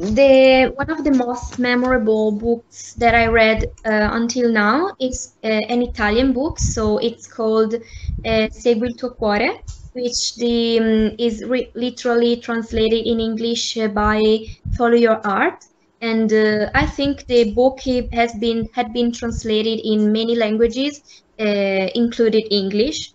The one of the most memorable books that I read uh, until now is uh, an Italian book. So it's called uh, Segui il tuo cuore, which the, um, is literally translated in English by Follow Your Heart. And uh, I think the book has been had been translated in many languages, uh, included English.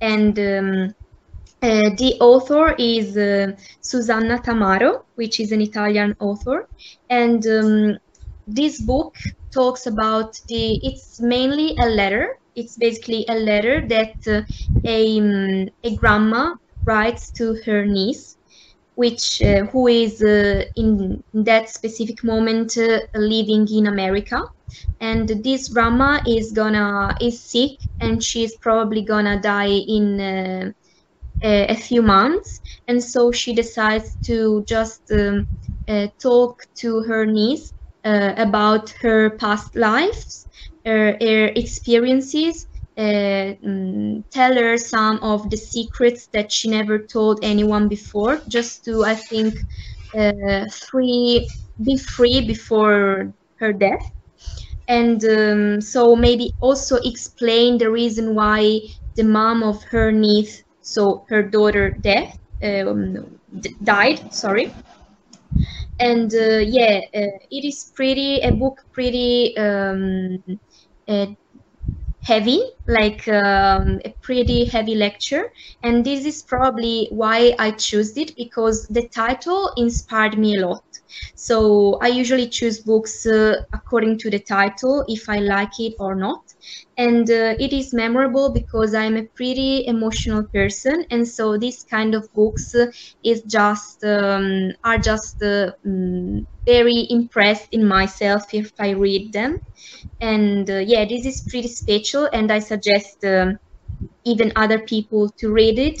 And um, uh, the author is uh, Susanna Tamaro, which is an Italian author, and um, this book talks about the. It's mainly a letter. It's basically a letter that uh, a um, a grandma writes to her niece, which uh, who is uh, in that specific moment living in America, and this grandma is gonna is sick and she's probably gonna die in a, a few months, and so she decides to just um, uh, talk to her niece uh, about her past lives, her, her experiences, uh, mm, tell her some of the secrets that she never told anyone before, just to, I think, uh, free, be free before her death. And um, so maybe also explain the reason why the mom of her niece so her daughter death um, died sorry. And uh, yeah uh, it is pretty a book pretty um, uh, heavy like um, a pretty heavy lecture. And this is probably why i chose it because the title inspired me a lot. So i usually choose books uh, according to the title if i like it or not. And uh, it is memorable because i'm a pretty emotional person. And so this kind of books uh, is just um, are just um, very impressed in myself if i read them. And uh, yeah this is pretty special. And i suggest um, even other people to read it